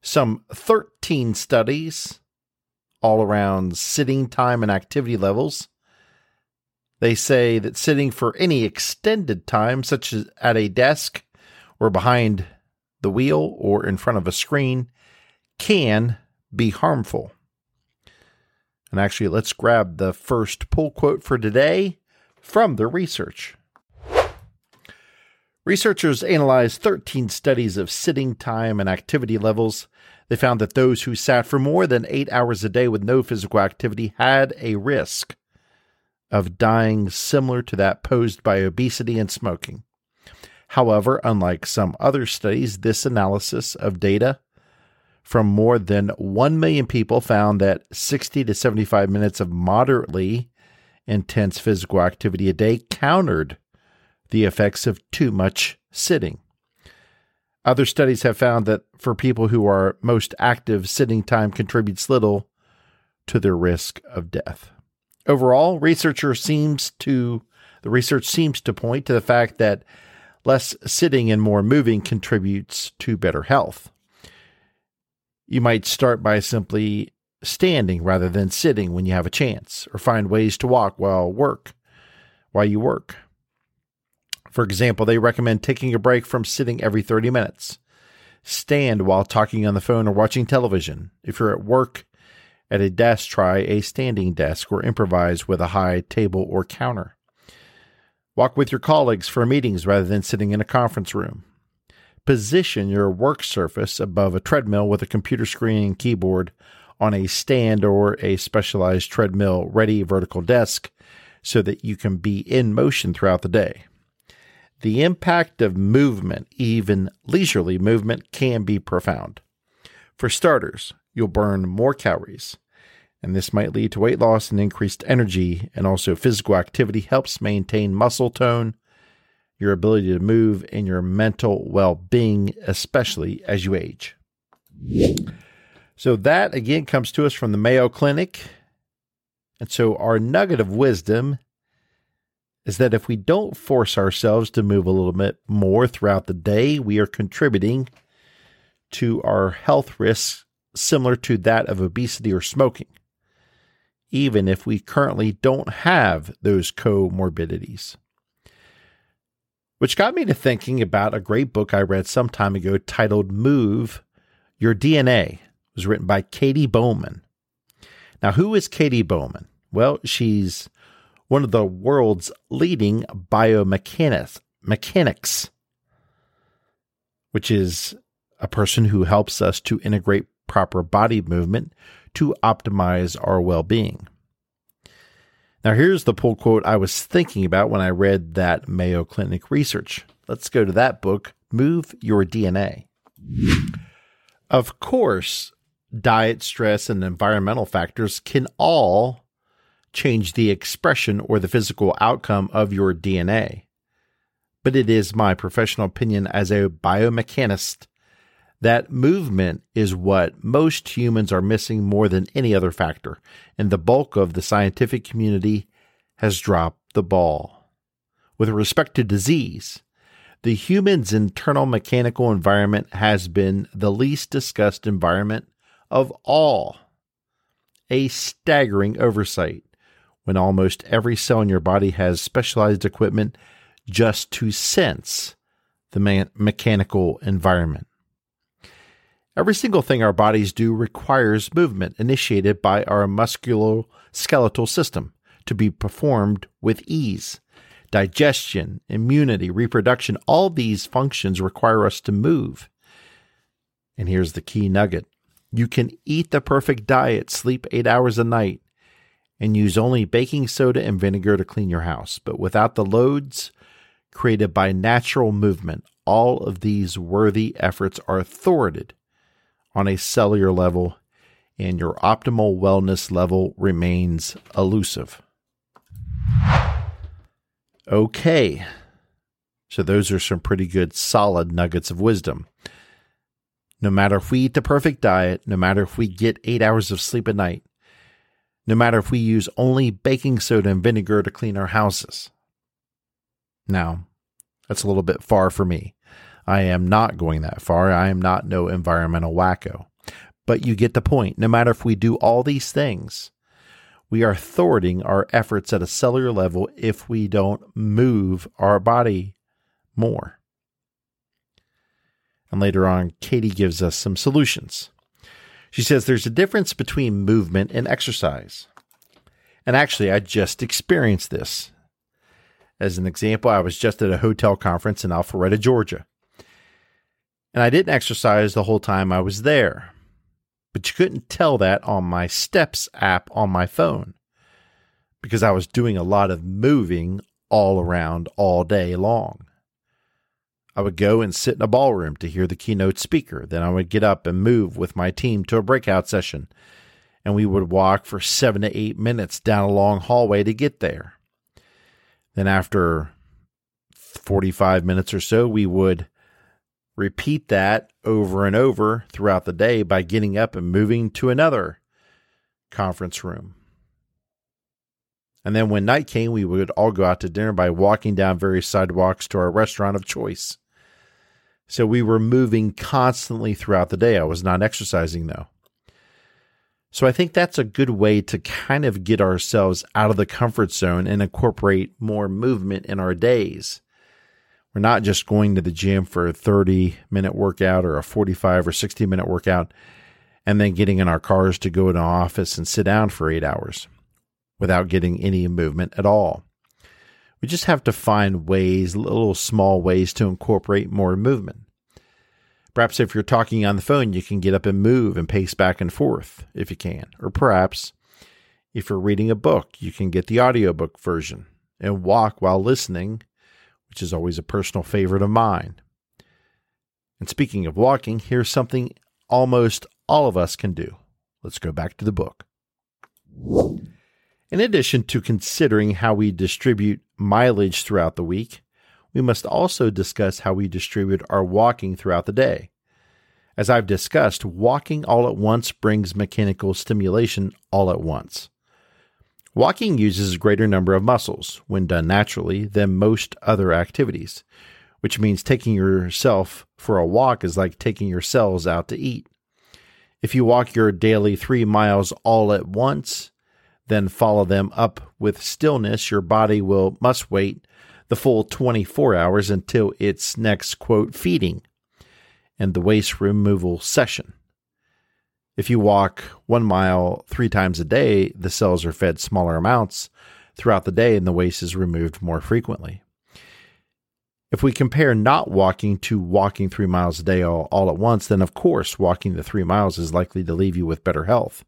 some 13 studies all around sitting time and activity levels. They say that sitting for any extended time, such as at a desk or behind the wheel or in front of a screen, can be harmful. And actually, let's grab the first pull quote for today from the research. Researchers analyzed 13 studies of sitting time and activity levels. They found that those who sat for more than eight hours a day with no physical activity had a risk of dying similar to that posed by obesity and smoking. However, unlike some other studies, this analysis of data from more than 1 million people found that 60 to 75 minutes of moderately intense physical activity a day countered the effects of too much sitting. Other studies have found that for people who are most active, sitting time contributes little to their risk of death. Overall, researcher seems to the research seems to point to the fact that less sitting and more moving contributes to better health. You might start by simply standing rather than sitting when you have a chance, or find ways to walk while work while you work. For example, they recommend taking a break from sitting every 30 minutes. Stand while talking on the phone or watching television. If you're at work at a desk, try a standing desk or improvise with a high table or counter. Walk with your colleagues for meetings rather than sitting in a conference room. Position your work surface above a treadmill with a computer screen and keyboard on a stand or a specialized treadmill ready vertical desk so that you can be in motion throughout the day. The impact of movement, even leisurely movement, can be profound. For starters, you'll burn more calories, and this might lead to weight loss and increased energy, and also physical activity helps maintain muscle tone, your ability to move, and your mental well being, especially as you age. So, that again comes to us from the Mayo Clinic. And so, our nugget of wisdom is that if we don't force ourselves to move a little bit more throughout the day, we are contributing to our health risks similar to that of obesity or smoking, even if we currently don't have those comorbidities. Which got me to thinking about a great book I read some time ago titled Move Your DNA. It was written by Katie Bowman. Now, who is Katie Bowman? Well, she's one of the world's leading biomechanics, mechanics, which is a person who helps us to integrate proper body movement to optimize our well being. Now, here's the pull quote I was thinking about when I read that Mayo Clinic research. Let's go to that book, Move Your DNA. Of course, diet, stress, and environmental factors can all change the expression or the physical outcome of your DNA. But it is my professional opinion as a biomechanist that movement is what most humans are missing more than any other factor, and the bulk of the scientific community has dropped the ball. With respect to disease, the human's internal mechanical environment has been the least discussed environment of all. A staggering oversight when almost every cell in your body has specialized equipment just to sense the me- mechanical environment. Every single thing our bodies do requires movement initiated by our musculoskeletal system to be performed with ease. Digestion, immunity, reproduction, all these functions require us to move. And here's the key nugget you can eat the perfect diet, sleep eight hours a night, and use only baking soda and vinegar to clean your house. But without the loads created by natural movement, all of these worthy efforts are thwarted on a cellular level and your optimal wellness level remains elusive. Okay. So, those are some pretty good, solid nuggets of wisdom. No matter if we eat the perfect diet, no matter if we get eight hours of sleep a night, no matter if we use only baking soda and vinegar to clean our houses. Now, that's a little bit far for me. I am not going that far. I am not no environmental wacko. But you get the point. No matter if we do all these things, we are thwarting our efforts at a cellular level if we don't move our body more. And later on, Katie gives us some solutions. She says there's a difference between movement and exercise. And actually, I just experienced this. As an example, I was just at a hotel conference in Alpharetta, Georgia. And I didn't exercise the whole time I was there. But you couldn't tell that on my Steps app on my phone because I was doing a lot of moving all around all day long. I would go and sit in a ballroom to hear the keynote speaker. Then I would get up and move with my team to a breakout session. And we would walk for seven to eight minutes down a long hallway to get there. Then, after 45 minutes or so, we would repeat that over and over throughout the day by getting up and moving to another conference room. And then when night came, we would all go out to dinner by walking down various sidewalks to our restaurant of choice. So we were moving constantly throughout the day. I was not exercising though. So I think that's a good way to kind of get ourselves out of the comfort zone and incorporate more movement in our days. We're not just going to the gym for a 30 minute workout or a 45 or 60 minute workout and then getting in our cars to go to an office and sit down for eight hours without getting any movement at all. We just have to find ways, little small ways to incorporate more movement. Perhaps if you're talking on the phone, you can get up and move and pace back and forth if you can. Or perhaps if you're reading a book, you can get the audiobook version and walk while listening, which is always a personal favorite of mine. And speaking of walking, here's something almost all of us can do. Let's go back to the book. In addition to considering how we distribute mileage throughout the week, we must also discuss how we distribute our walking throughout the day. As I've discussed, walking all at once brings mechanical stimulation all at once. Walking uses a greater number of muscles, when done naturally, than most other activities, which means taking yourself for a walk is like taking your cells out to eat. If you walk your daily three miles all at once, then follow them up with stillness, your body will must wait the full 24 hours until its next quote feeding and the waste removal session. If you walk one mile three times a day, the cells are fed smaller amounts throughout the day and the waste is removed more frequently. If we compare not walking to walking three miles a day all, all at once, then of course walking the three miles is likely to leave you with better health.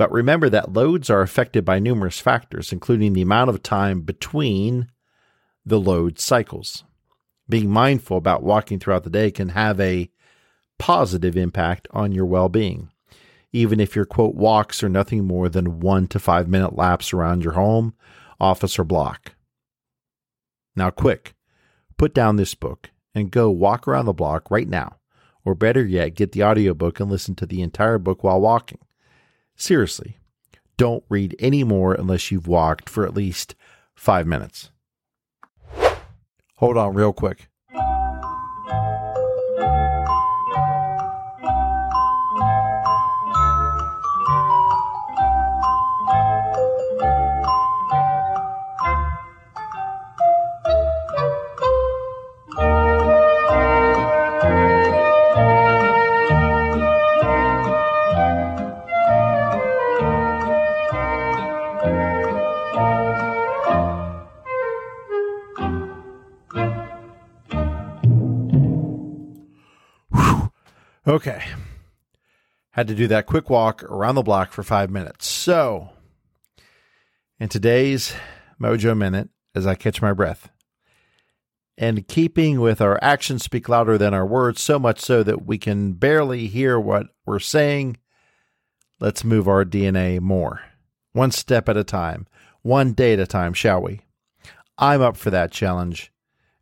But remember that loads are affected by numerous factors, including the amount of time between the load cycles. Being mindful about walking throughout the day can have a positive impact on your well being, even if your quote walks are nothing more than one to five minute laps around your home, office, or block. Now, quick, put down this book and go walk around the block right now, or better yet, get the audiobook and listen to the entire book while walking. Seriously, don't read any more unless you've walked for at least five minutes. Hold on, real quick. Okay. Had to do that quick walk around the block for five minutes. So, in today's Mojo Minute, as I catch my breath, and keeping with our actions speak louder than our words, so much so that we can barely hear what we're saying, Let's move our DNA more. One step at a time, one day at a time, shall we? I'm up for that challenge,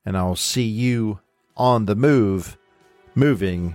and I'll see you on the move, moving